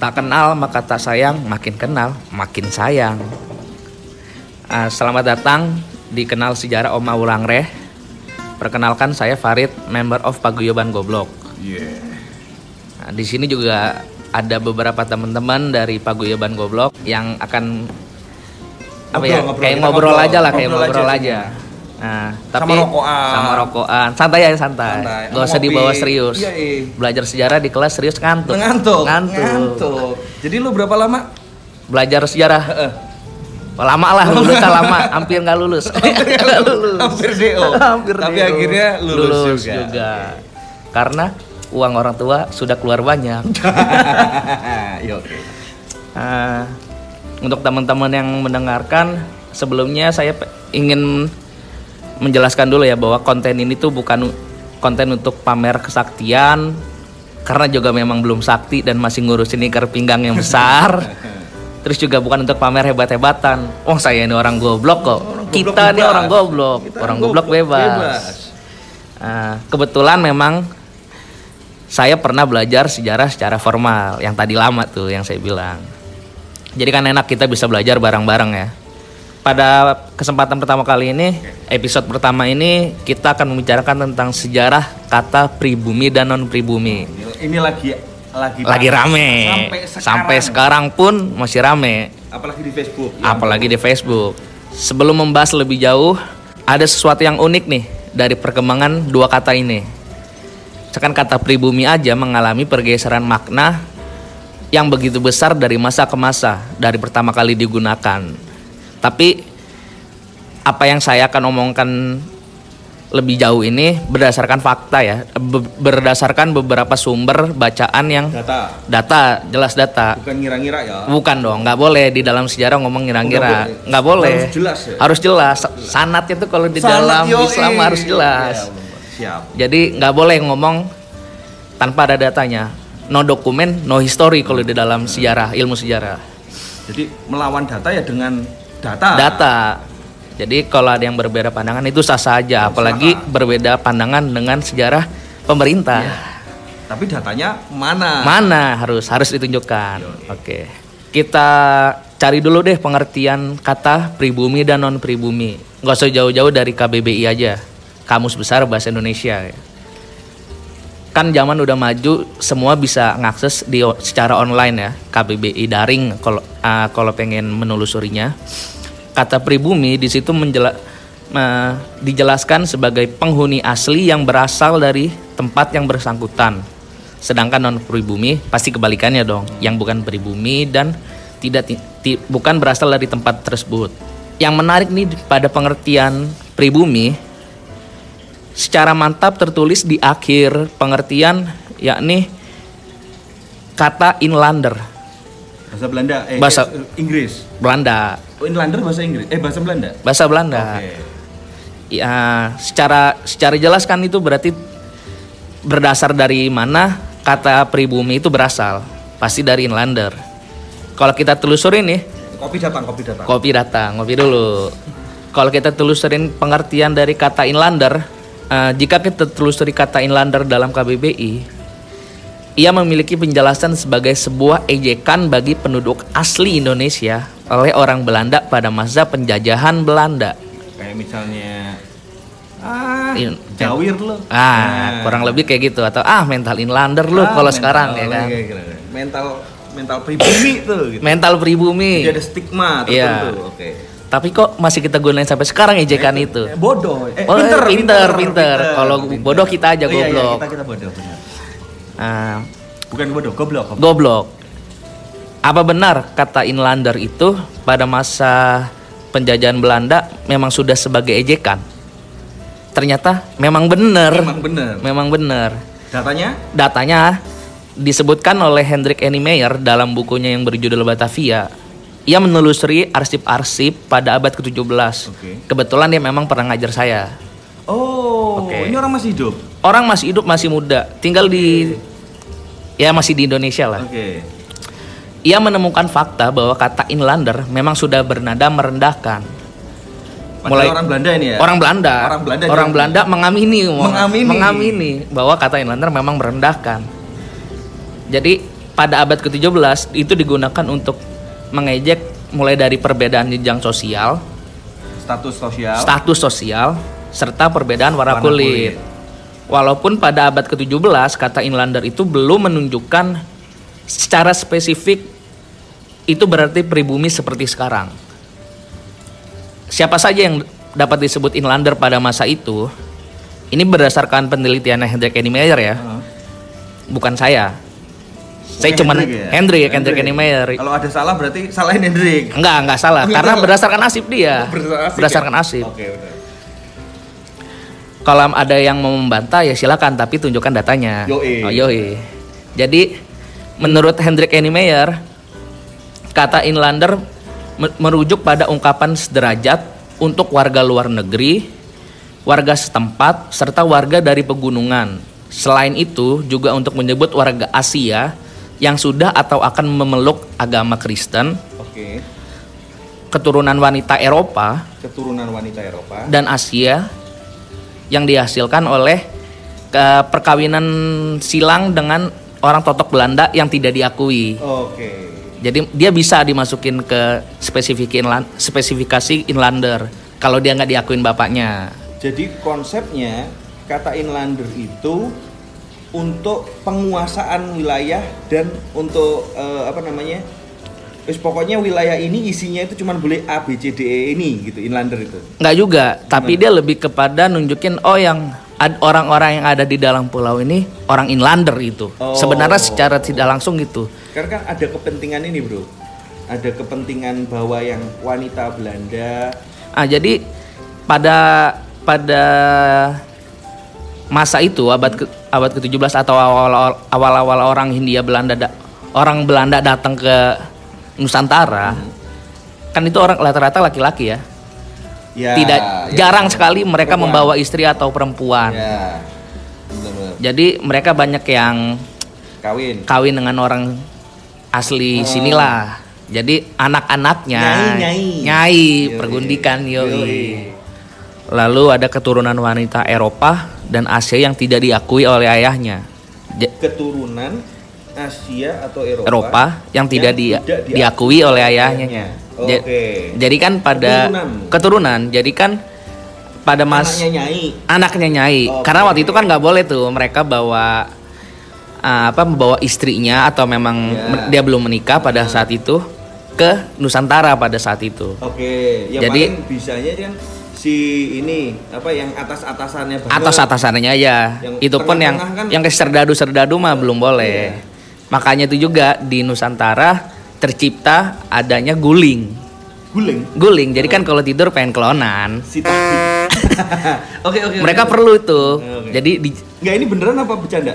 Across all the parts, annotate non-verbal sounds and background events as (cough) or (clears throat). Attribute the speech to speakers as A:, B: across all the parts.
A: Tak kenal maka tak sayang, makin kenal makin sayang. Ah, selamat datang di Kenal Sejarah Oma Ulangreh. Perkenalkan saya Farid, member of Paguyuban Goblok.
B: Yeah.
A: Nah, di sini juga ada beberapa teman-teman dari Paguyuban Goblok yang akan apa ya
B: Ngobrol, ngobrol.
A: kayak ngobrol,
B: ngobrol.
A: aja lah kayak
B: Ngobrol
A: ngobrol,
B: aja
A: aja. Nah, tapi
B: Sama rokokan.
A: sama rokokan, santai aja santai.
B: Santai.
A: Gak usah dibawa serius.
B: Iya, iya.
A: Belajar sejarah di kelas serius ngantuk.
B: Ngantuk.
A: Ngantuk.
B: Ngantuk. Jadi lu berapa lama?
A: Belajar sejarah
B: Heeh.
A: lama lah, (laughs) lulus lama, hampir nggak lulus. (laughs) Nggak lulus.
B: Hampir DO. (laughs)
A: Hampir
B: Tapi
A: DO.
B: akhirnya lulus, juga.
A: Karena uang orang tua sudah keluar banyak.
B: Iya oke.
A: Ah, untuk teman-teman yang mendengarkan, sebelumnya saya ingin menjelaskan dulu ya bahwa konten ini tuh bukan konten untuk pamer kesaktian karena juga memang belum sakti dan masih ngurusin ikat pinggang yang besar. (laughs) Terus juga bukan untuk pamer hebat-hebatan. Wah saya ini orang goblok kok.
B: goblok
A: Kita ini
B: bebas.
A: orang goblok.
B: Kita
A: orang goblok, bebas. Ah, kebetulan memang saya pernah belajar sejarah secara formal yang tadi lama tuh yang saya bilang. Jadi kan enak kita bisa belajar bareng-bareng ya. Pada kesempatan pertama kali ini, episode pertama ini kita akan membicarakan tentang sejarah kata pribumi dan non pribumi.
B: Ini, lagi lagi
A: Lagi rame.
B: Sampai sekarang.
A: Sampai sekarang pun masih rame,
B: Apalagi di Facebook. Ya.
A: apalagi di Facebook. Sebelum membahas lebih jauh, ada sesuatu yang unik nih dari perkembangan dua kata ini. Sekan kata pribumi aja mengalami pergeseran makna yang begitu besar dari masa ke masa, dari pertama kali digunakan. Tapi apa yang saya akan omongkan lebih jauh ini berdasarkan fakta ya, be- berdasarkan beberapa sumber bacaan yang
B: Data.
A: data, jelas data.
B: Bukan ngira-ngira ya.
A: Bukan dong, nggak boleh di dalam sejarah ngomong ngira-ngira,
B: Nggak boleh. Harus jelas ya?
A: Harus jelas. Sanatnya tuh kalau di dalam
B: yoi.
A: Islam harus jelas.
B: Ya, siap.
A: Jadi nggak boleh ngomong tanpa ada datanya. No dokumen, no history kalau di dalam sejarah, ilmu sejarah.
B: Jadi melawan data ya dengan data.
A: Data. Jadi kalau ada yang berbeda pandangan itu sah saja, apalagi berbeda pandangan dengan sejarah pemerintah.
B: Tapi datanya mana?
A: Mana harus harus ditunjukkan. Oke. Kita cari dulu deh pengertian kata pribumi dan non pribumi. Nggak usah jauh-jauh dari KBBI aja. Kamus Besar Bahasa Indonesia. Kan zaman udah maju, semua bisa ngakses di secara online ya. KBBI daring kalau ah, kalau pengen menelusurinya. Kata pribumi di situ menjela- me- dijelaskan sebagai penghuni asli yang berasal dari tempat yang bersangkutan. Sedangkan non pribumi pasti kebalikannya dong, yang bukan pribumi dan tidak ti- ti- bukan berasal dari tempat tersebut. Yang menarik nih pada pengertian pribumi secara mantap tertulis di akhir pengertian yakni kata inlander
B: Bahasa Belanda. Eh,
A: Bahasa-
B: eh, Inggris.
A: Belanda
B: Oh, Inlander bahasa Inggris. Eh bahasa Belanda.
A: bahasa Belanda.
B: Oke.
A: Ya, secara secara jelas kan itu berarti berdasar dari mana kata pribumi itu berasal. Pasti dari inlander. Kalau kita telusurin nih,
B: Kopi datang, kopi datang.
A: kopi datang, ngopi dulu. Kalau kita telusurin pengertian dari kata inlander, eh, jika kita telusuri kata inlander dalam KBBI, ia memiliki penjelasan sebagai sebuah ejekan bagi penduduk asli Indonesia oleh orang Belanda pada masa penjajahan Belanda.
B: Kayak misalnya ah
A: In-
B: jawir lo.
A: Ah, kurang lebih kayak gitu atau ah mental inlander lu
B: Ah,
A: kalau sekarang ya kan.
B: kayak. Mental mental pribumi tuh gitu.
A: Mental pribumi.
B: Jadi ada stigma
A: Iya.
B: tertentu. Oke.
A: Tapi kok masih kita gunain sampai sekarang ejekan itu?
B: Eh, bodoh. Eh,
A: Oh, pinter, pinter. Kalau bodoh kita aja
B: Oh, iya, iya,
A: goblok.
B: kita kita bodoh benar.
A: Ah,
B: Bukan bodoh, goblok. goblok.
A: goblok. Apa benar kata inlander itu pada masa penjajahan Belanda memang sudah sebagai ejekan? Ternyata memang benar.
B: Memang benar.
A: Memang benar.
B: Datanya
A: Datanya disebutkan oleh Hendrik Niemeyer dalam bukunya yang berjudul Batavia. Ia menelusuri arsip-arsip pada abad ke-17.
B: Oke.
A: Kebetulan dia memang pernah ngajar saya.
B: Oh,
A: Oke.
B: ini orang masih hidup.
A: Orang masih hidup, masih muda, tinggal di ya masih di Indonesia lah.
B: Oke.
A: Ia menemukan fakta bahwa kata inlander memang sudah bernada merendahkan.
B: Padahal orang Belanda ini ya.
A: Orang Belanda.
B: Orang Belanda
A: Orang
B: juga.
A: Belanda mengamini,
B: Mengamini.
A: mengamini bahwa kata inlander memang merendahkan. Jadi pada abad ke-17 itu digunakan untuk mengejek mulai dari perbedaan jenjang sosial,
B: Status sosial.
A: status sosial, serta perbedaan warna,
B: Warna
A: kulit.
B: kulit.
A: Walaupun pada abad ke-17 kata inlander itu belum menunjukkan secara spesifik itu berarti pribumi seperti sekarang. Siapa saja yang dapat disebut inlander pada masa itu? Ini berdasarkan penelitian Hendrik Niemeyer ya,
B: Heeh.
A: bukan saya. Saya
B: Oke,
A: cuman
B: Hendrik ya?
A: Hendrik, Hendrik Niemeyer.
B: Kalau ada salah berarti salahin Hendrik.
A: Enggak, enggak salah.
B: Enggak
A: Karena
B: salah.
A: berdasarkan nasib dia.
B: Oh, berdasarkan nasib
A: Berdasarkan
B: ya? Oke, benar.
A: Kalau ada yang mau membantah ya silakan, tapi tunjukkan datanya.
B: Yoi.
A: Oh, yoi. Jadi menurut Hendrik Niemeyer, kata inlander me- merujuk pada ungkapan sederajat untuk warga luar negeri, warga setempat, serta warga dari pegunungan. Selain itu, juga untuk menyebut warga Asia yang sudah atau akan memeluk agama Kristen,
B: Oke.
A: keturunan wanita Eropa,
B: Keturunan wanita Eropa.
A: dan Asia yang dihasilkan oleh ke perkawinan silang dengan orang totok Belanda yang tidak diakui.
B: Oke.
A: Jadi dia bisa dimasukin ke spesifik inland, spesifikasi inlander kalau dia nggak diakuin bapaknya.
B: Jadi konsepnya kata inlander itu untuk penguasaan wilayah dan untuk eh, apa namanya? Wis pokoknya wilayah ini isinya itu cuma boleh A B C D E ini gitu inlander itu.
A: Nggak juga, tapi dia lebih kepada nunjukin oh yang orang-orang yang ada di dalam pulau ini orang inlander itu.
B: Oh.
A: Sebenarnya secara tidak langsung gitu.
B: Karena kan ada kepentingan ini, Bro. Ada kepentingan bahwa yang wanita Belanda
A: Ah jadi pada pada masa itu abad ke abad ke-17 atau awal awal-awal orang Hindia Belanda da- orang Belanda datang ke Nusantara kan itu orang rata-rata laki-laki ya.
B: ya
A: Tidak
B: ya,
A: jarang sekali mereka
B: perempuan.
A: membawa istri atau perempuan.
B: Ya.
A: Jadi mereka banyak yang
B: Kawin.
A: kawin dengan orang asli
B: Oh.
A: sinilah. Jadi anak-anaknya
B: Nyai-nyai.
A: nyai,
B: Yoi.
A: pergundikan yoi.
B: Yoi.
A: Lalu ada keturunan wanita Eropa dan Asia yang tidak diakui oleh ayahnya. Ja-
B: Keturunan Asia atau Eropa,
A: Eropa yang tidak, di- diakui oleh ayahnya. Ja-
B: Oke.
A: Jadi kan pada
B: Keturunan.
A: keturunan, jadi kan pada mas
B: Anaknya nyai.
A: anaknya nyai.
B: Oke.
A: Karena waktu itu kan nggak boleh tuh mereka bawa ah, apa membawa istrinya atau memang
B: Ya.
A: men- dia belum menikah pada saat itu ke Nusantara pada saat itu.
B: Oke, yang
A: Jadi-
B: paling bisanya kan si ini apa yang atas-atasannya banget.
A: atas atasannya aja
B: Yang
A: itu pun yang
B: kan-
A: yang ke serdadu serdadu mah belum boleh makanya itu juga di Nusantara tercipta adanya guling
B: guling
A: guling jadi kan kalau tidur pengen kelonan
B: si. (laughs) (laughs) Oke, oke.
A: mereka
B: oke.
A: perlu itu
B: Oke.
A: jadi di
B: Nggak ini beneran apa bercanda?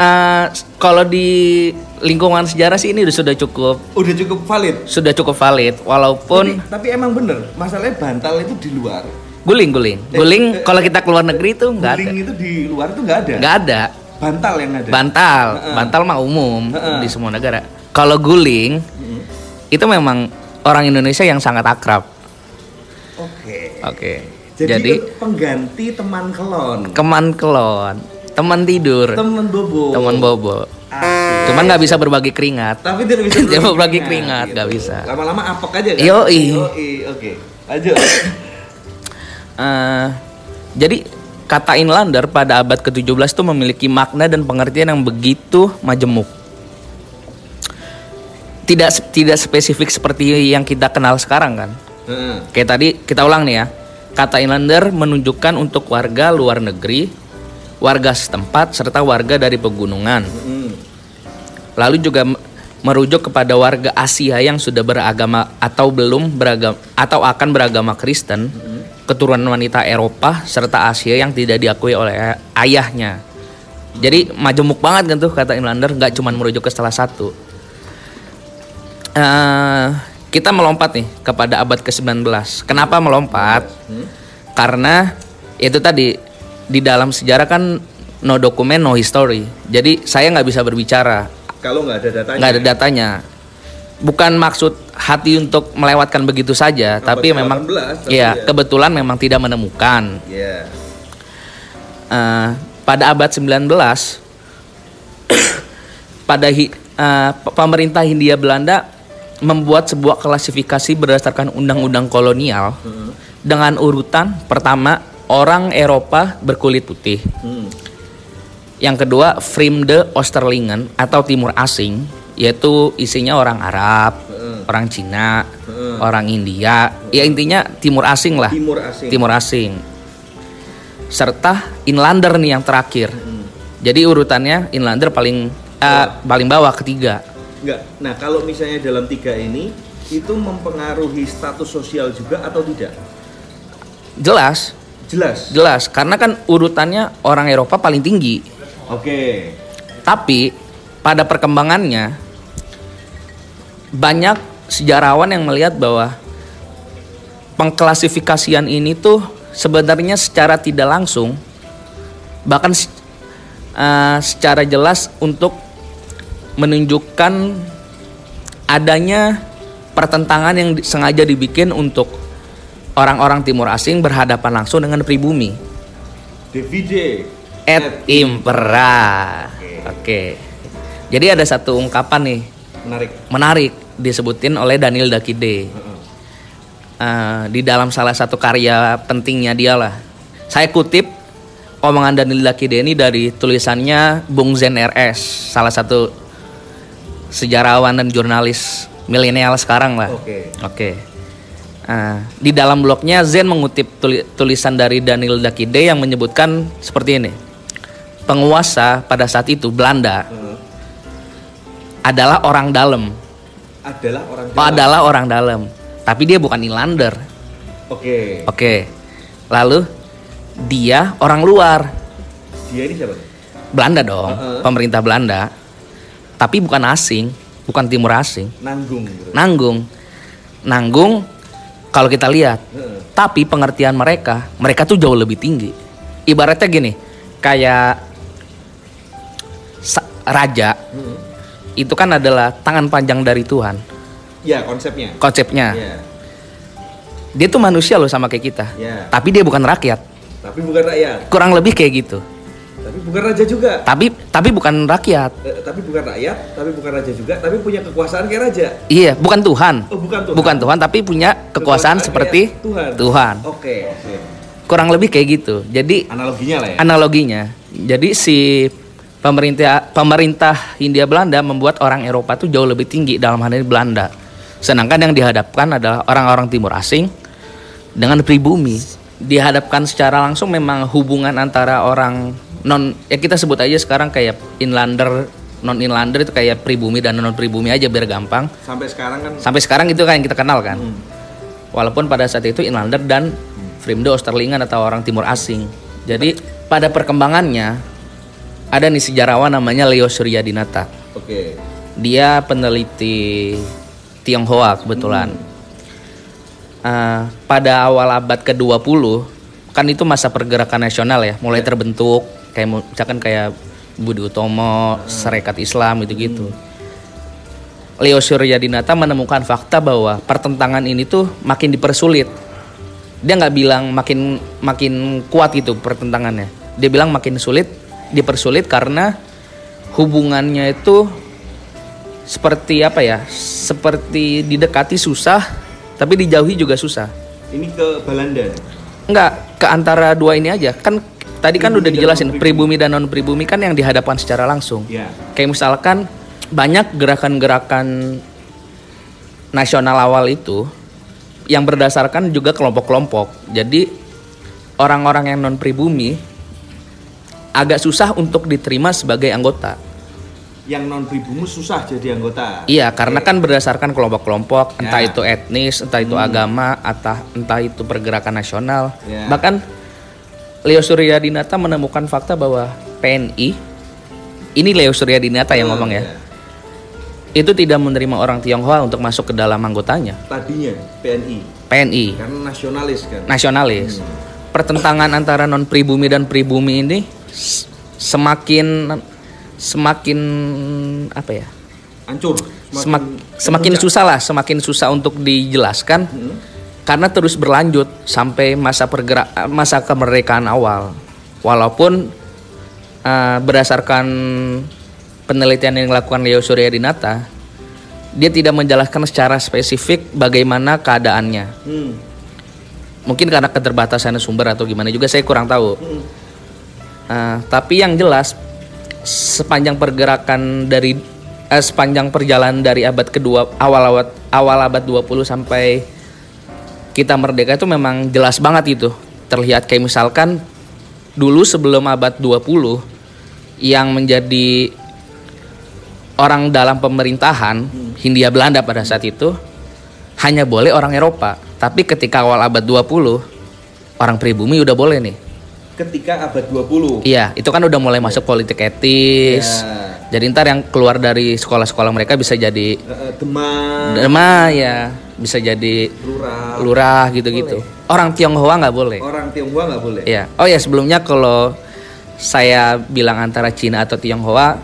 A: Eh, kalau di lingkungan sejarah sih ini sudah cukup
B: Udah cukup valid.
A: sudah cukup valid walaupun
B: Tapi, tapi emang bener, masalahnya bantal itu di luar.
A: guling guling
B: Eh,
A: guling
B: eh,
A: kalau kita keluar negeri itu nggak ada
B: Guling itu di luar itu nggak ada.
A: nggak ada
B: Bantal yang ada.
A: bantal
B: Heeh.
A: bantal mah umum
B: Heeh.
A: di semua negara kalau guling
B: Mm.
A: itu memang orang Indonesia yang sangat akrab.
B: Oke.
A: Oke.
B: Jadi,
A: Jadi,
B: itu pengganti teman kelon.
A: keman kelon, teman tidur,
B: Teman bobo.
A: teman bobo.
B: Asik.
A: Cuman nggak bisa berbagi keringat.
B: Tapi tidak bisa (laughs)
A: mau berbagi keringat, nggak bisa.
B: Lama-lama apek aja kan?
A: Yoi.
B: Yoi, oke. Lanjut. (coughs)
A: Eh, jadi kata inlander pada abad ke-17 itu memiliki makna dan pengertian yang begitu majemuk. Tidak tidak spesifik seperti yang kita kenal sekarang kan.
B: Heeh.
A: Kayak tadi kita ulang nih ya. Kata inlander menunjukkan untuk warga luar negeri, warga setempat serta warga dari pegunungan. Lalu juga merujuk kepada warga Asia yang sudah beragama atau belum beragama atau akan beragama Kristen, keturunan wanita Eropa serta Asia yang tidak diakui oleh ay- ayahnya. Jadi majemuk banget kan tuh kata inlander, nggak cuma merujuk ke salah satu. Eh, kita melompat nih kepada abad ke-19. Kenapa melompat? Karena itu tadi di dalam sejarah kan no dokumen no history. Jadi saya nggak bisa berbicara,
B: Kalau nggak ada datanya.
A: nggak ada datanya. Bukan maksud hati untuk melewatkan begitu saja,
B: Abad
A: tapi memang
B: ke-18, tapi
A: ya
B: ya.
A: kebetulan memang tidak menemukan.
B: Iya.
A: Eh, pada abad 19 (coughs) pada hi- pe- pemerintah Hindia Belanda membuat sebuah klasifikasi berdasarkan undang-undang kolonial dengan urutan pertama orang Eropa berkulit putih.
B: Hmm.
A: Yang kedua, Vreemde Oosterlingen atau timur asing, yaitu isinya orang Arab, orang Cina, orang India, ya intinya timur asing lah.
B: Timur asing.
A: Timur asing. Serta inlander nih yang terakhir. Jadi urutannya inlander paling eh, paling bawah ketiga.
B: Enggak. Nah, kalau misalnya dalam tiga ini itu mempengaruhi status sosial juga atau tidak?
A: Jelas,
B: Jelas.
A: jelas karena kan urutannya orang Eropa paling tinggi.
B: Oke.
A: Tapi pada perkembangannya banyak sejarawan yang melihat bahwa pengklasifikasian ini tuh sebenarnya secara tidak langsung bahkan eh, secara jelas untuk menunjukkan adanya pertentangan yang sengaja dibikin untuk orang-orang timur asing berhadapan langsung dengan pribumi
B: Divide
A: et impera. Oke. Jadi ada satu ungkapan nih
B: menarik.
A: menarik disebutin oleh Daniel Dakide Eh, di dalam salah satu karya pentingnya dia lah. Saya kutip omongan Daniel Dakide ini dari tulisannya Bung Zen RS, salah satu sejarawan dan jurnalis milenial sekarang lah.
B: Oke.
A: Oke. Nah, di dalam blognya Zen mengutip tuli- tulisan dari Daniel Dakide yang menyebutkan seperti ini. Penguasa pada saat itu Belanda
B: Heeh.
A: adalah orang dalam,
B: adalah orang
A: Oh,
B: dalam.
A: adalah orang dalam, tapi dia bukan inlander.
B: Oke.
A: Oke. Lalu dia orang luar,
B: Dia ini siapa?
A: Belanda dong,
B: Heeh.
A: pemerintah Belanda. Tapi bukan asing, bukan timur asing.
B: Nanggung.
A: Nanggung. Nanggung kalau kita lihat. Tapi pengertian mereka, mereka tuh jauh lebih tinggi. Ibaratnya gini, kayak raja
B: Heeh.
A: itu kan adalah tangan panjang dari Tuhan.
B: Ya, konsepnya.
A: Konsepnya,
B: Ya.
A: dia tuh manusia loh sama kayak kita.
B: Ya.
A: Tapi dia bukan rakyat.
B: Tapi bukan rakyat.
A: Kurang lebih kayak gitu.
B: Bukan raja juga.
A: Tapi tapi bukan rakyat.
B: Eh, tapi bukan rakyat, tapi bukan raja juga, tapi punya kekuasaan kayak raja.
A: Iya, bukan Tuhan.
B: Oh, bukan Tuhan.
A: Bukan Tuhan, tapi punya kekuasaan, seperti
B: kayak Tuhan.
A: Tuhan.
B: Oke, oke.
A: Kurang lebih kayak gitu. Jadi
B: Analoginya lah ya.
A: analoginya. Jadi si pemerintah pemerintah Hindia Belanda membuat orang Eropa tuh jauh lebih tinggi dalam hal ini Belanda. Sedangkan yang dihadapkan adalah orang-orang timur asing dengan pribumi. Dihadapkan secara langsung memang hubungan antara orang non ya kita sebut aja sekarang kayak inlander non inlander itu kayak pribumi dan non pribumi aja biar gampang.
B: Sampai sekarang kan
A: Sampai sekarang itu kan yang kita kenal kan.
B: Hmm.
A: Walaupun pada saat itu inlander dan Vreemde Oosterlingen atau orang timur asing. Jadi pada perkembangannya ada nih sejarawan namanya Leo Suryadinata.
B: Oke.
A: Dia peneliti Tionghoa kebetulan. Eh, pada awal abad ke-20 kan itu masa pergerakan nasional ya, mulai terbentuk kayak misalkan kayak Budi Utomo, Serikat Islam gitu-gitu. Leo Suryadinata menemukan fakta bahwa pertentangan ini tuh makin dipersulit. Dia nggak bilang makin makin kuat gitu pertentangannya. Dia bilang makin sulit, dipersulit karena hubungannya itu seperti apa ya? Seperti didekati susah, tapi dijauhi juga susah.
B: Ini ke Belanda.
A: Enggak, ke antara dua ini aja. Kan tadi kan
B: Pribumi
A: udah
B: dan
A: dijelasin
B: non-pribumi.
A: pribumi dan non pribumi kan yang dihadapkan secara langsung.
B: Ya.
A: Kayak misalkan banyak gerakan-gerakan nasional awal itu yang berdasarkan juga kelompok-kelompok. Jadi orang-orang yang non pribumi agak susah untuk diterima sebagai anggota.
B: Yang non pribumi susah jadi anggota.
A: Iya, karena kan berdasarkan kelompok-kelompok, entah
B: Ya.
A: itu etnis, entah itu agama, atau entah itu pergerakan nasional.
B: Ya.
A: Bahkan Leo Suryadinata menemukan fakta bahwa PNI ini Leo Suryadinata yang
B: Oh,
A: ngomong ya.
B: ya.
A: Itu tidak menerima orang Tionghoa untuk masuk ke dalam anggotanya.
B: Tadinya PNI
A: PNI
B: karena nasionalis kan.
A: nasionalis. Pertentangan antara non pribumi dan pribumi ini semakin semakin apa ya?
B: Hancur.
A: Semak, semakin susah lah, semakin susah untuk dijelaskan
B: Hmm.
A: karena terus berlanjut sampai masa pergerak masa kemerdekaan awal. Walaupun eh, berdasarkan penelitian yang dilakukan Leo Suryadinata, dia tidak menjelaskan secara spesifik bagaimana keadaannya.
B: Hmm.
A: Mungkin karena keterbatasan sumber atau gimana juga saya kurang tahu.
B: Hmm.
A: Uh, tapi yang jelas sepanjang pergerakan dari eh, sepanjang perjalanan dari abad kedua awal awal awal abad 20 sampai kita merdeka itu memang jelas banget itu. Terlihat kayak misalkan dulu sebelum abad 20 yang menjadi orang dalam pemerintahan Hindia Belanda pada saat itu hanya boleh orang Eropa. Tapi ketika awal abad 20 orang pribumi udah boleh nih.
B: Ketika abad 20.
A: Iya, itu kan udah mulai masuk politik etis.
B: Ya.
A: Jadi ntar yang keluar dari sekolah-sekolah mereka bisa jadi
B: Eh, eh, Demam,
A: derma ya, bisa jadi
B: lurah.
A: lurah gitu-gitu. Orang Tionghoa nggak boleh.
B: Orang Tionghoa nggak boleh.
A: Iya. Oh ya sebelumnya kalau saya bilang antara Cina atau Tionghoa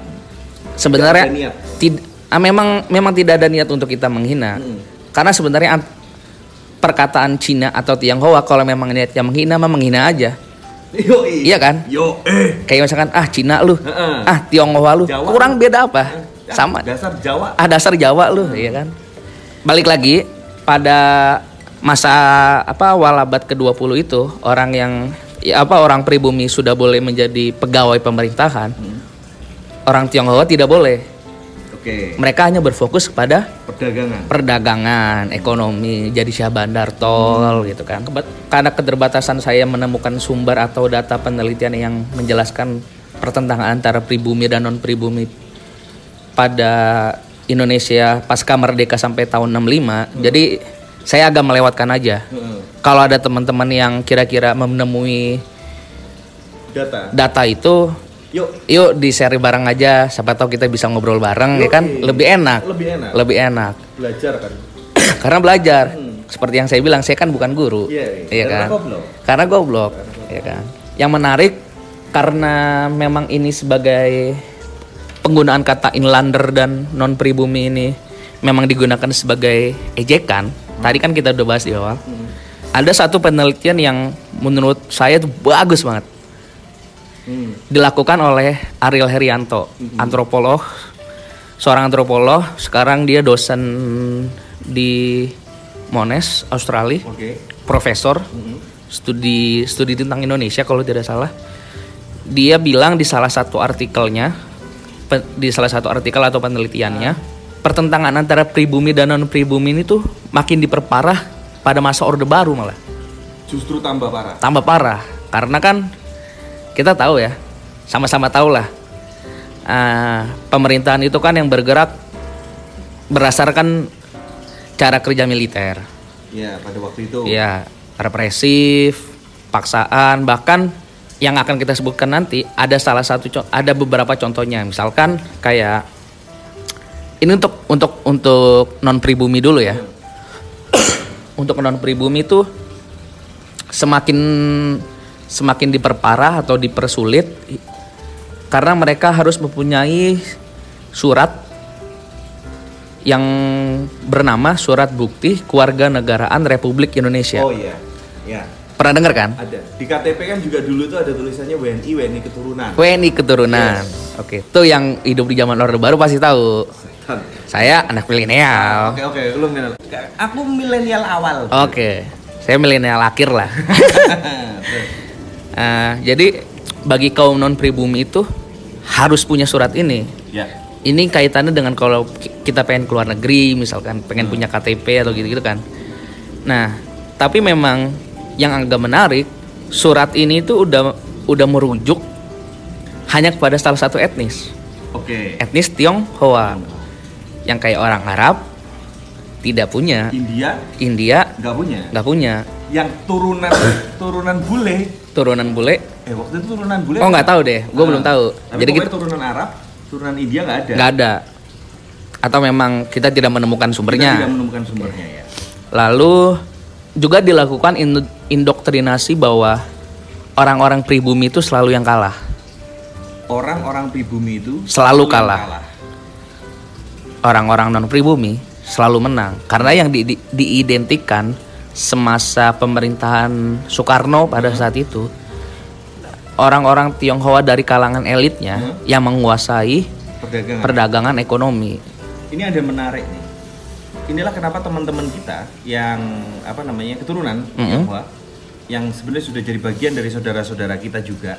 A: sebenarnya
B: ada niat.
A: tid- ah, memang memang tidak ada niat untuk kita menghina.
B: Mm.
A: Karena sebenarnya perkataan Cina atau Tionghoa kalau memang niatnya menghina mah menghina aja.
B: Yo,
A: Iya kan?
B: Yo, eh.
A: Kayak misalkan ah Cina lu,
B: Heeh.
A: ah Tionghoa lu,
B: Jawa
A: kurang
B: lu.
A: beda apa? Sama.
B: Dasar Jawa.
A: Ah dasar Jawa lu, iya kan? Balik lagi pada masa apa awal abad ke-20 itu orang yang ya apa orang pribumi sudah boleh menjadi pegawai pemerintahan. Orang Tionghoa tidak boleh.
B: Oke.
A: Mereka hanya berfokus kepada
B: Perdagangan.
A: perdagangan, ekonomi, jadi syah bandar tol gitu kan. Karena keterbatasan saya menemukan sumber atau data penelitian yang menjelaskan pertentangan antara pribumi dan non pribumi pada Indonesia pasca merdeka sampai tahun 65. Jadi saya agak melewatkan aja.
B: Heeh.
A: Kalau ada teman-teman yang kira-kira menemui
B: Data.
A: data itu,
B: Yuk.
A: yuk di share bareng aja. Siapa tahu kita bisa ngobrol bareng ya kan, lebih enak.
B: Lebih enak.
A: Lebih enak.
B: Belajar kan. (clears throat)
A: karena belajar seperti yang saya bilang saya kan bukan guru
B: Iya,
A: iya
B: karena
A: kan
B: goblok.
A: karena goblok ya kan yang menarik karena memang ini sebagai penggunaan kata inlander dan non pribumi ini memang digunakan sebagai ejekan tadi kan kita udah bahas di awal ada satu penelitian yang menurut saya itu bagus banget
B: Hmm.
A: dilakukan oleh Ariel Herianto, antropolog, seorang antropolog. Sekarang dia dosen di Monash, Australia,
B: Oke.
A: profesor
B: Mhm.
A: studi studi tentang Indonesia kalau tidak salah. Dia bilang di salah satu artikelnya, di salah satu artikel atau penelitiannya, pertentangan antara pribumi dan non pribumi ini tuh makin diperparah pada masa Orde Baru malah
B: Justru tambah parah.
A: tambah parah karena kan kita tahu ya sama-sama tahu lah. Ah, pemerintahan itu kan yang bergerak berdasarkan cara kerja militer.
B: Ya, pada waktu itu.
A: ya represif paksaan bahkan yang akan kita sebutkan nanti ada salah satu ada beberapa contohnya. Misalkan kayak ini untuk untuk untuk non pribumi dulu ya. (coughs) Untuk non pribumi itu semakin semakin diperparah atau dipersulit karena mereka harus mempunyai surat yang bernama Surat Bukti Kewarganegaraan Republik Indonesia.
B: Oh iya. Ya,
A: Pernah dengar kan?
B: ada. Di KTP kan juga dulu tuh ada tulisannya WNI, WNI keturunan.
A: WNI keturunan. Oke, tuh yang hidup di zaman Orde Baru pasti tahu.
B: Setan.
A: Saya anak milenial.
B: Oke, oke, lu milenial. Aku milenial awal.
A: Oke, saya milenial akhir lah. (laughs) (laughs) Ah, jadi bagi kaum non pribumi itu harus punya surat ini.
B: ya.
A: Ini kaitannya dengan kalau ki- kita pengen keluar negeri, misalkan pengen punya KTP atau gitu-gitu kan. Nah, tapi memang yang agak menarik, surat ini tuh udah udah merujuk hanya kepada salah satu etnis,
B: Oke.
A: etnis Tionghoa, yang kayak orang Arab tidak punya,
B: India
A: India
B: nggak punya.
A: nggak punya,
B: Yang turunan turunan bule.
A: Turunan bule.
B: Eh, waktu itu turunan bule.
A: Oh nggak tahu deh, gue
B: Ah,
A: belum tahu.
B: Tapi
A: Jadi kita
B: turunan Arab, turunan India nggak ada.
A: nggak ada, atau memang kita tidak menemukan
B: Kita
A: sumbernya.
B: tidak menemukan sumbernya ya.
A: Lalu juga dilakukan indo- indoktrinasi bahwa orang-orang pribumi itu selalu yang kalah.
B: Orang-orang pribumi itu
A: Selalu
B: yang
A: kalah. Orang-orang non pribumi selalu menang karena yang di- di- diidentikan semasa pemerintahan Soekarno pada saat itu orang-orang Tionghoa dari kalangan elitnya yang menguasai
B: Perdagangan.
A: perdagangan ekonomi.
B: ini ada menarik nih. Inilah kenapa teman-teman kita yang apa namanya keturunan
A: Mhm.
B: Tionghoa yang sebenarnya sudah jadi bagian dari saudara-saudara kita juga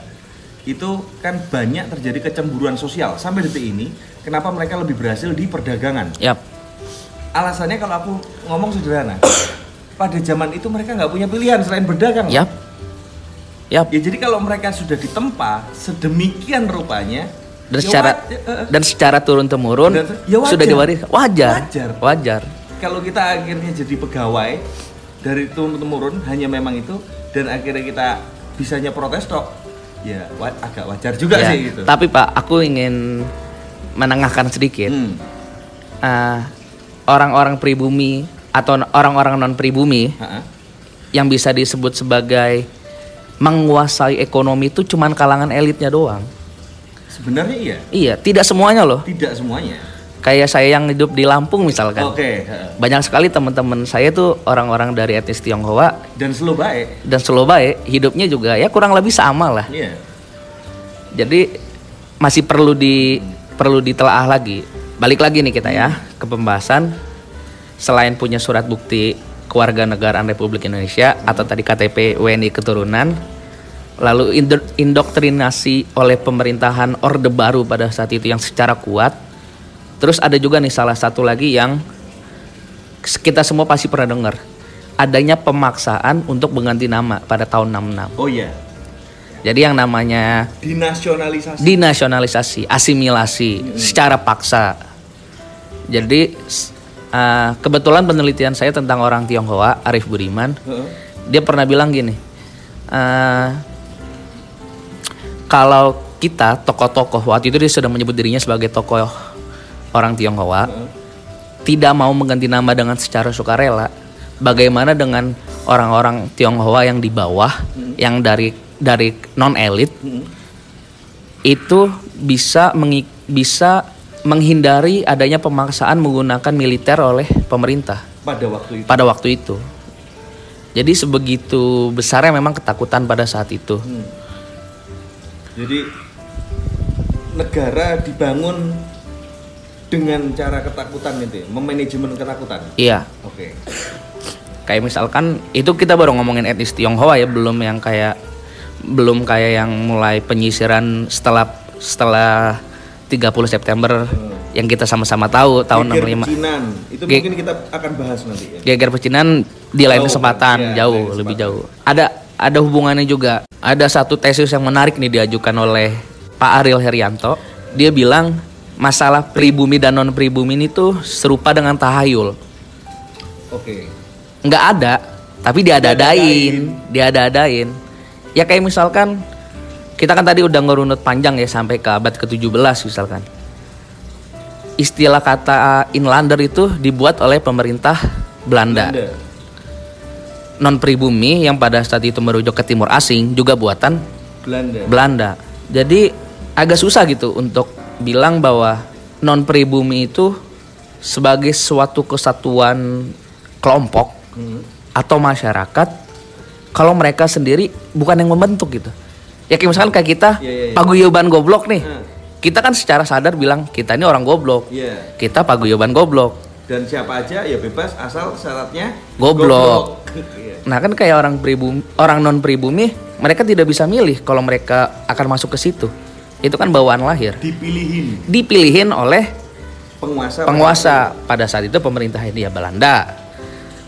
B: itu kan banyak terjadi kecemburuan sosial sampai detik ini. Kenapa mereka lebih berhasil di perdagangan?
A: Yap.
B: Alasannya kalau aku ngomong sederhana, pada zaman itu mereka nggak punya pilihan selain berdagang.
A: Yap. Yap.
B: Ya jadi kalau mereka sudah ditempa sedemikian rupanya
A: Dan
B: ya
A: secara
B: wa- ya, eh, eh.
A: dan secara turun temurun
B: Dan- ya wajar.
A: sudah diwariskan. Wajar.
B: Wajar.
A: Wajar.
B: kalau kita akhirnya jadi pegawai dari turun temurun hanya memang itu dan akhirnya kita bisanya protes tok ya wa- agak wajar juga
A: Ya,
B: sih gitu
A: Tapi Pak, aku ingin menengahkan sedikit.
B: Hmm,
A: Ah, orang-orang pribumi atau orang-orang non pribumi
B: ha-ha.
A: yang bisa disebut sebagai menguasai ekonomi itu cuman kalangan elitnya doang.
B: sebenarnya iya
A: Iya, tidak semuanya loh.
B: tidak semuanya
A: Kayak saya yang hidup di Lampung misalkan.
B: oke ha.
A: Banyak sekali teman-teman saya tuh orang-orang dari etnis Tionghoa
B: dan slow baik
A: dan Selobae hidupnya juga ya kurang lebih sama lah.
B: iya
A: Jadi masih perlu di perlu ditelaah lagi. Balik lagi nih kita ya ke pembahasan selain punya surat bukti kewarganegaraan Republik Indonesia atau tadi KTP WNI keturunan lalu indo- indoktrinasi oleh pemerintahan Orde Baru pada saat itu yang secara kuat. Terus ada juga nih salah satu lagi yang kita semua pasti pernah dengar. Adanya pemaksaan untuk mengganti nama pada tahun 66.
B: oh iya
A: Jadi yang namanya
B: dinasionalisasi
A: dinasionalisasi, asimilasi secara paksa. Jadi uh, kebetulan penelitian saya tentang orang Tionghoa, Arif Budiman,
B: Heeh.
A: dia pernah bilang gini, uh, kalau kita tokoh-tokoh waktu itu dia sudah menyebut dirinya sebagai tokoh orang Tionghoa,
B: Heeh.
A: tidak mau mengganti nama dengan secara sukarela, bagaimana dengan orang-orang Tionghoa yang di bawah, yang dari dari non elit,
B: Hmm.
A: itu bisa mengi- bisa menghindari adanya pemaksaan menggunakan militer oleh pemerintah
B: pada waktu itu
A: pada waktu itu. Jadi sebegitu besarnya memang ketakutan pada saat itu.
B: Hmm. jadi negara dibangun dengan cara ketakutan itu ya, memanajemen ketakutan
A: Iya,
B: oke
A: kayak misalkan itu kita baru ngomongin etnis Tionghoa ya, belum yang kayak belum kayak yang mulai penyisiran setelah setelah 30 September yang kita sama-sama tahu tahun
B: Geger
A: 65.
B: pecinan itu
A: Ge-
B: mungkin kita akan bahas nanti ya.
A: Geger pecinan di lain kesempatan
B: ya,
A: jauh
B: lain
A: lebih
B: kesempatan.
A: jauh. Ada ada hubungannya juga. Ada satu tesis yang menarik nih diajukan oleh Pak Ariel Herianto. Dia bilang masalah pribumi dan non pribumi ini tuh serupa dengan tahayul.
B: Oke.
A: Nggak ada, tapi diada-adain, diada-adain. Ya kayak misalkan kita kan tadi udah ngerunut panjang ya sampai ke abad ke-17 misalkan. Istilah kata inlander itu dibuat oleh pemerintah Belanda.
B: Belanda.
A: non pribumi yang pada saat itu merujuk ke timur asing juga buatan
B: Belanda.
A: Belanda. Jadi agak susah gitu untuk bilang bahwa non pribumi itu sebagai suatu kesatuan kelompok
B: Hmm.
A: atau masyarakat kalau mereka sendiri bukan yang membentuk gitu. Ya kayak misalkan kayak kita
B: Iya, iya, iya.
A: paguyuban goblok nih.
B: Hmm.
A: Kita kan secara sadar bilang kita ini orang goblok.
B: Iya.
A: Kita paguyuban goblok.
B: Dan siapa aja ya bebas asal syaratnya
A: Goblok. (laughs)
B: Iya.
A: Nah kan kayak orang pribumi, orang non pribumi, mereka tidak bisa milih kalau mereka akan masuk ke situ. Itu kan bawaan lahir.
B: Dipilihin
A: Dipilihin oleh
B: penguasa.
A: penguasa pada saat itu pemerintah Hindia Belanda.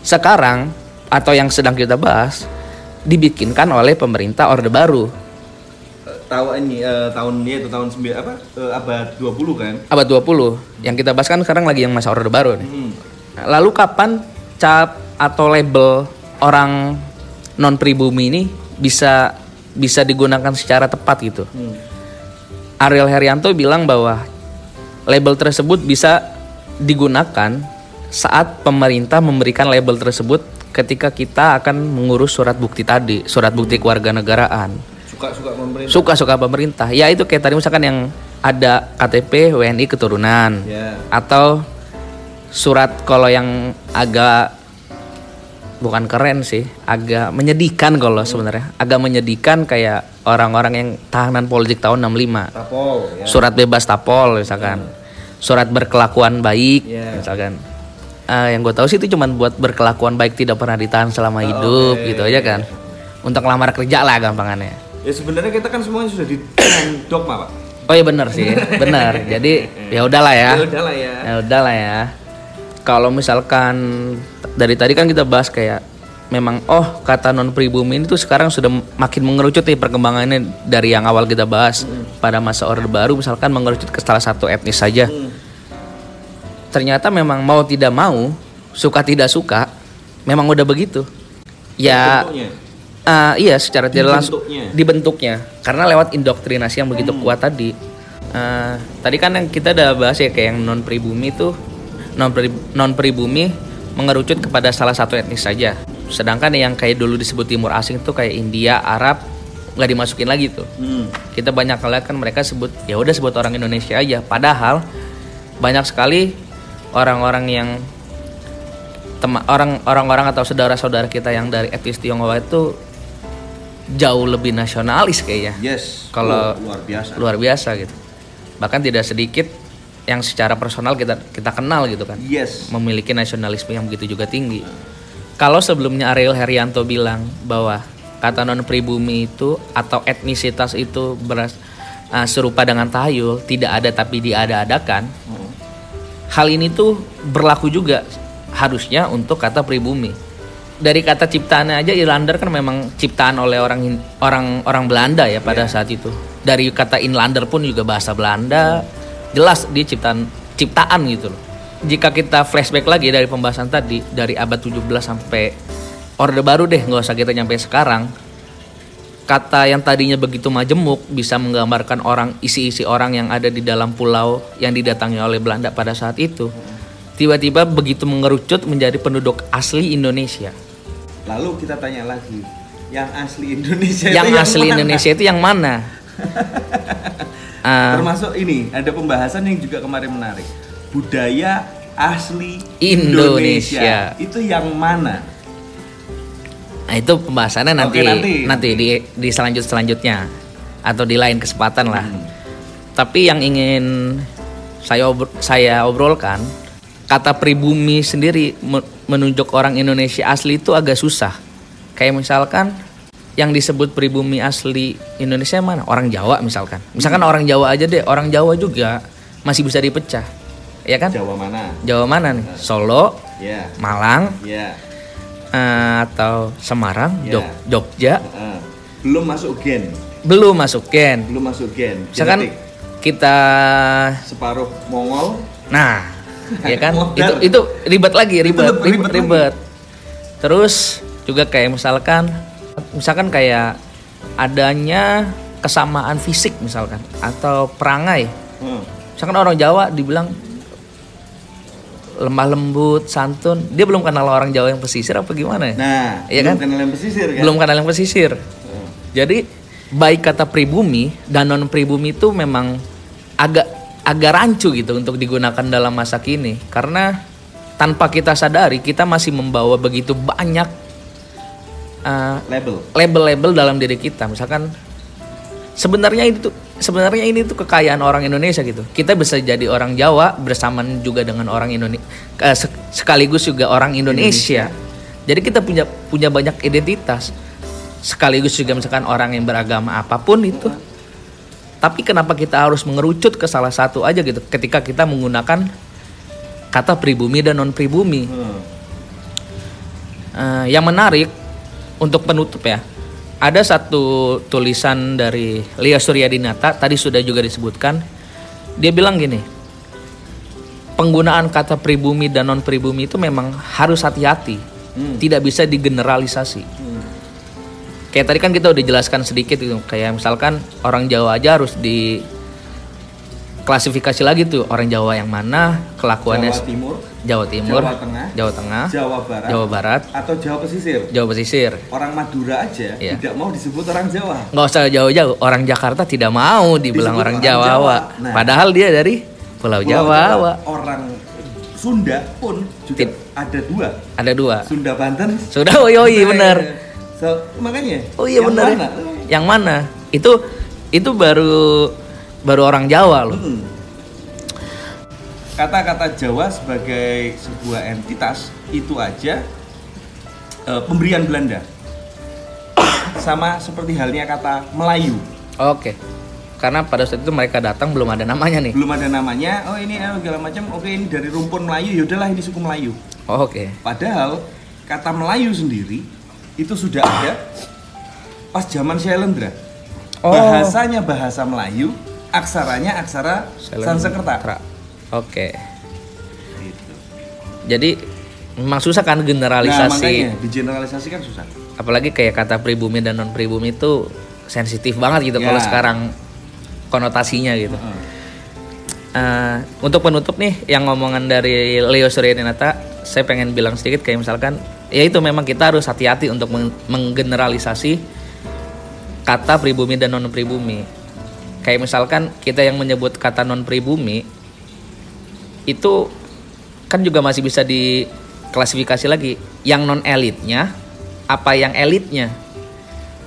A: Sekarang atau yang sedang kita bahas dibikinkan oleh pemerintah Orde Baru
B: Tahu ini eh, tahun ini itu tahun 9 apa? Eh, abad 20 kan?
A: abad 20. Yang kita bahas kan sekarang lagi yang masa Orde Baru nih.
B: Hmm.
A: Nah, Lalu kapan cap atau label orang non pribumi ini bisa bisa digunakan secara tepat gitu?
B: Hmm.
A: Ariel Herianto bilang bahwa label tersebut bisa digunakan saat pemerintah memberikan label tersebut ketika kita akan mengurus surat bukti tadi, surat bukti kewarganegaraan.
B: Suka-suka pemerintah.
A: Suka-suka pemerintah. Ya itu kayak tadi misalkan yang ada KTP WNI keturunan
B: Ya.
A: atau surat kalau yang agak bukan keren sih, agak menyedihkan kalau sebenarnya. Agak menyedihkan kayak orang-orang yang tahanan politik tahun 65.
B: Tapol ya.
A: Surat bebas tapol misalkan. Surat berkelakuan baik
B: Iya.
A: misalkan. Eh, yang gue tahu sih itu cuma buat berkelakuan baik tidak pernah ditahan selama hidup
B: oke.
A: gitu aja kan. Untuk lamar kerja lah gampangannya.
B: Ya sebenarnya kita kan semuanya sudah di dogma, Pak.
A: Oh iya bener sih, bener. (laughs) Jadi ya udahlah ya.
B: Ya udahlah ya.
A: Ya udahlah ya. Kalau misalkan dari tadi kan kita bahas kayak memang oh kata non pribumi ini tuh sekarang sudah makin mengerucut nih perkembangannya dari yang awal kita bahas pada masa orde baru misalkan mengerucut ke salah satu etnis saja.
B: Hmm.
A: Ternyata memang mau tidak mau, suka tidak suka, memang udah begitu. Ya
B: Bentuknya.
A: Ah, iya secara tidak langsung
B: Dibentuknya.
A: karena lewat indoktrinasi yang begitu kuat tadi. Ah, tadi kan yang kita udah bahas ya kayak yang non pribumi tuh non non pribumi mengerucut kepada salah satu etnis saja. Sedangkan yang kayak dulu disebut timur asing tuh kayak India, Arab nggak dimasukin lagi tuh.
B: Hmm.
A: Kita banyak lihat kan mereka sebut ya udah sebut orang Indonesia aja. Padahal banyak sekali orang-orang yang orang orang-orang atau saudara-saudara kita yang dari etnis Tionghoa itu jauh lebih nasionalis kayaknya.
B: Yes.
A: Kalau-
B: Oh, luar biasa.
A: Luar biasa gitu. Bahkan tidak sedikit yang secara personal kita kita kenal gitu kan.
B: Yes.
A: Memiliki nasionalisme yang begitu juga tinggi. Kalau sebelumnya Ariel Herianto bilang bahwa kata non pribumi itu atau etnisitas itu beras, ah, serupa dengan tahayul, tidak ada tapi diada-adakan.
B: Hmm.
A: Hal ini tuh berlaku juga harusnya untuk kata pribumi. Dari kata ciptaannya aja Irlander kan memang ciptaan oleh orang orang orang Belanda ya pada
B: Iya.
A: saat itu. Dari kata Inlander pun juga bahasa Belanda. Jelas dia ciptaan ciptaan gitu loh. Jika kita flashback lagi dari pembahasan tadi dari abad 17 sampai Orde Baru deh, nggak usah kita nyampe sekarang. Kata yang tadinya begitu majemuk bisa menggambarkan orang isi-isi orang yang ada di dalam pulau yang didatangi oleh Belanda pada saat itu. Tiba-tiba begitu mengerucut menjadi penduduk asli Indonesia.
B: Lalu kita tanya lagi, yang asli Indonesia
A: yang
B: itu
A: asli
B: mana?
A: Indonesia itu yang mana? Ah, (laughs)
B: Termasuk ini ada pembahasan yang juga kemarin menarik. Budaya asli
A: Indonesia.
B: Itu yang mana?
A: nah itu pembahasannya nanti
B: Oke, nanti.
A: nanti di di selanjut selanjutnya atau di lain kesempatan lah.
B: Hmm.
A: Tapi yang ingin saya obr- saya obrolkan kata pribumi sendiri menunjuk orang Indonesia asli itu agak susah. Kayak misalkan yang disebut pribumi asli Indonesia mana? Orang Jawa misalkan. Misalkan orang Jawa aja deh, orang Jawa juga masih bisa dipecah. Ya kan?
B: Jawa mana?
A: Jawa mana nih? Solo,
B: Ya,
A: Malang,
B: ya.
A: eh, atau Semarang,
B: Ya.
A: Jog- Jogja,
B: Heeh. belum masuk gen,
A: belum masuk Ken.
B: belum masuk gen.
A: Misalkan
B: Genetik.
A: kita
B: separuh Mongol,
A: Nah, ya kan? Itu itu ribet lagi, ribet,
B: lebih
A: ribet,
B: ribet
A: ribet. Terus juga kayak misalkan misalkan kayak adanya kesamaan fisik misalkan atau perangai.
B: Heeh.
A: Misalkan orang Jawa dibilang lemah lembut, santun, dia belum kenal orang Jawa yang pesisir apa gimana ya?
B: Nah,
A: Iya
B: belum
A: kan?
B: kenal yang pesisir kan?
A: Belum kenal yang pesisir.
B: Heeh.
A: Jadi baik kata pribumi dan non pribumi itu memang agak agak rancu gitu untuk digunakan dalam masa kini karena tanpa kita sadari kita masih membawa begitu banyak uh,
B: label.
A: label-label dalam diri kita. Misalkan sebenarnya itu sebenarnya ini tuh kekayaan orang Indonesia gitu. Kita bisa jadi orang Jawa bersamaan juga dengan orang Indonesia sekaligus juga orang Indonesia. Jadi kita punya punya banyak identitas. Sekaligus juga misalkan orang yang beragama apa pun itu. Tapi kenapa kita harus mengerucut ke salah satu aja gitu ketika kita menggunakan kata pribumi dan non pribumi.
B: Heeh.
A: Eh, yang menarik untuk penutup ya, ada satu tulisan dari Lia Suryadinata tadi sudah juga disebutkan. Dia bilang gini, penggunaan kata pribumi dan non pribumi itu memang harus hati-hati,
B: Hmm.
A: tidak bisa digeneralisasi.
B: Hmm.
A: Kayak tadi kan kita udah jelaskan sedikit gitu, kayak misalkan orang Jawa aja harus di klasifikasi lagi tuh orang Jawa yang mana kelakuannya
B: Jawa Timur,
A: Jawa Timur,
B: Jawa Tengah,
A: Jawa Tengah,
B: Jawa Barat,
A: Jawa Barat,
B: atau Jawa Pesisir.
A: Jawa Pesisir.
B: Orang Madura aja
A: Iya.
B: tidak mau disebut orang Jawa.
A: nggak usah jauh-jauh orang Jakarta tidak mau dibilang
B: Disebut
A: orang
B: orang
A: Jawa,
B: Jawa. Nah.
A: padahal dia dari Pulau
B: Pulau
A: Jawa,
B: Orang Sunda pun juga
A: Tip.
B: ada dua.
A: Ada dua.
B: Sunda Banten.
A: Sudah, iya
B: Nah,
A: benar.
B: So, makanya.
A: Oh iya
B: yang
A: benar. ya.
B: mana?
A: Yang mana? Itu itu baru baru orang Jawa loh.
B: Hmm. Kata-kata Jawa sebagai sebuah entitas itu aja eh, pemberian Belanda. Sama seperti halnya kata Melayu.
A: Oke. Karena pada saat itu mereka datang belum ada namanya nih.
B: Belum ada namanya. Oh ini eh, segala macam. Oke ini dari rumpun Melayu. Yaudahlah ini suku Melayu.
A: Oh, Oke.
B: Padahal kata Melayu sendiri itu sudah ada pas zaman Syailendra.
A: Oh.
B: Bahasanya bahasa Melayu, aksaranya aksara Sanskerta.
A: Oke.
B: Gitu.
A: Jadi memang susah kan
B: Nah,
A: generalisasi.
B: makanya digeneralisasikan susah.
A: Apalagi kayak kata pribumi dan non pribumi itu sensitif banget gitu
B: Ya.
A: kalau sekarang konotasinya gitu.
B: Heeh.
A: Eh, untuk penutup nih yang ngomongan dari Leo Suryanata, saya pengen bilang sedikit kayak misalkan ya itu memang kita harus hati-hati untuk meng- menggeneralisasi kata pribumi dan non pribumi. Kayak misalkan kita yang menyebut kata non pribumi itu kan juga masih bisa diklasifikasi lagi yang non elitnya apa yang elitnya.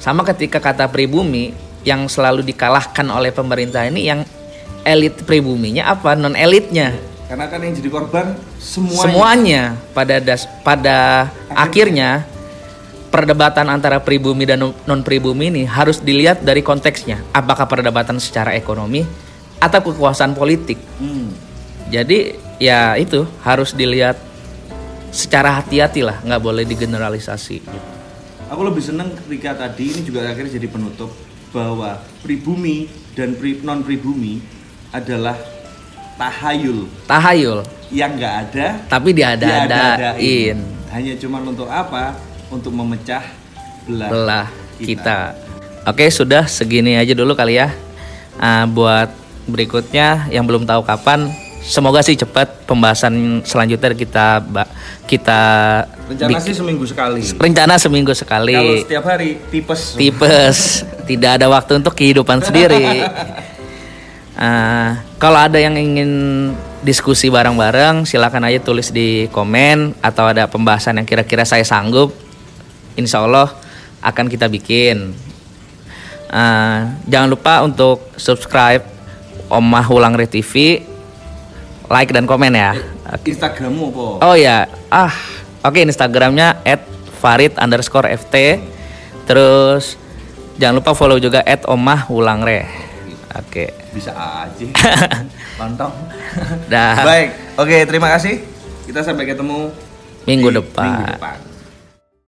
A: Sama ketika kata pribumi yang selalu dikalahkan oleh pemerintah ini yang elit pribuminya apa non elitnya
B: Karena kan yang jadi korban semuanya.
A: semuanya pada das pada akhirnya perdebatan antara pribumi dan non pribumi ini harus dilihat dari konteksnya apakah perdebatan secara ekonomi atau kekuasaan politik
B: Hmm.
A: jadi ya itu harus dilihat secara hati-hati lah nggak boleh digeneralisasi
B: Aku lebih seneng ketika tadi ini juga akhirnya jadi penutup bahwa pribumi dan pri, non pribumi adalah tahayul
A: tahayul
B: yang nggak ada
A: tapi diada-adain
B: Hanya cuman untuk apa? Untuk memecah belah,
A: belah kita. Oke, sudah segini aja dulu kali ya. Ah, buat berikutnya yang belum tahu kapan, semoga sih cepat pembahasan selanjutnya kita kita
B: Rencana
A: bikin-
B: sih seminggu sekali.
A: rencana seminggu sekali.
B: Kalau setiap hari tipes.
A: Tipes, tidak ada waktu untuk kehidupan sendiri. (laughs) Ah, kalau ada yang ingin diskusi bareng-bareng, silakan aja tulis di komen atau ada pembahasan yang kira-kira saya sanggup, insya Allah akan kita bikin. Ah, jangan lupa untuk subscribe Omah Ulangre TV, like dan komen ya. Oke.
B: Instagrammu apa?
A: Oh ya, ah, oke Instagramnya @farid underscore ft, terus jangan lupa follow juga @omah ulangre. Oke,
B: Bisa aja. (laughs) Pantau.
A: dah
B: Baik. Oke, terima kasih. Kita sampai ketemu
A: minggu depan.
B: Minggu depan.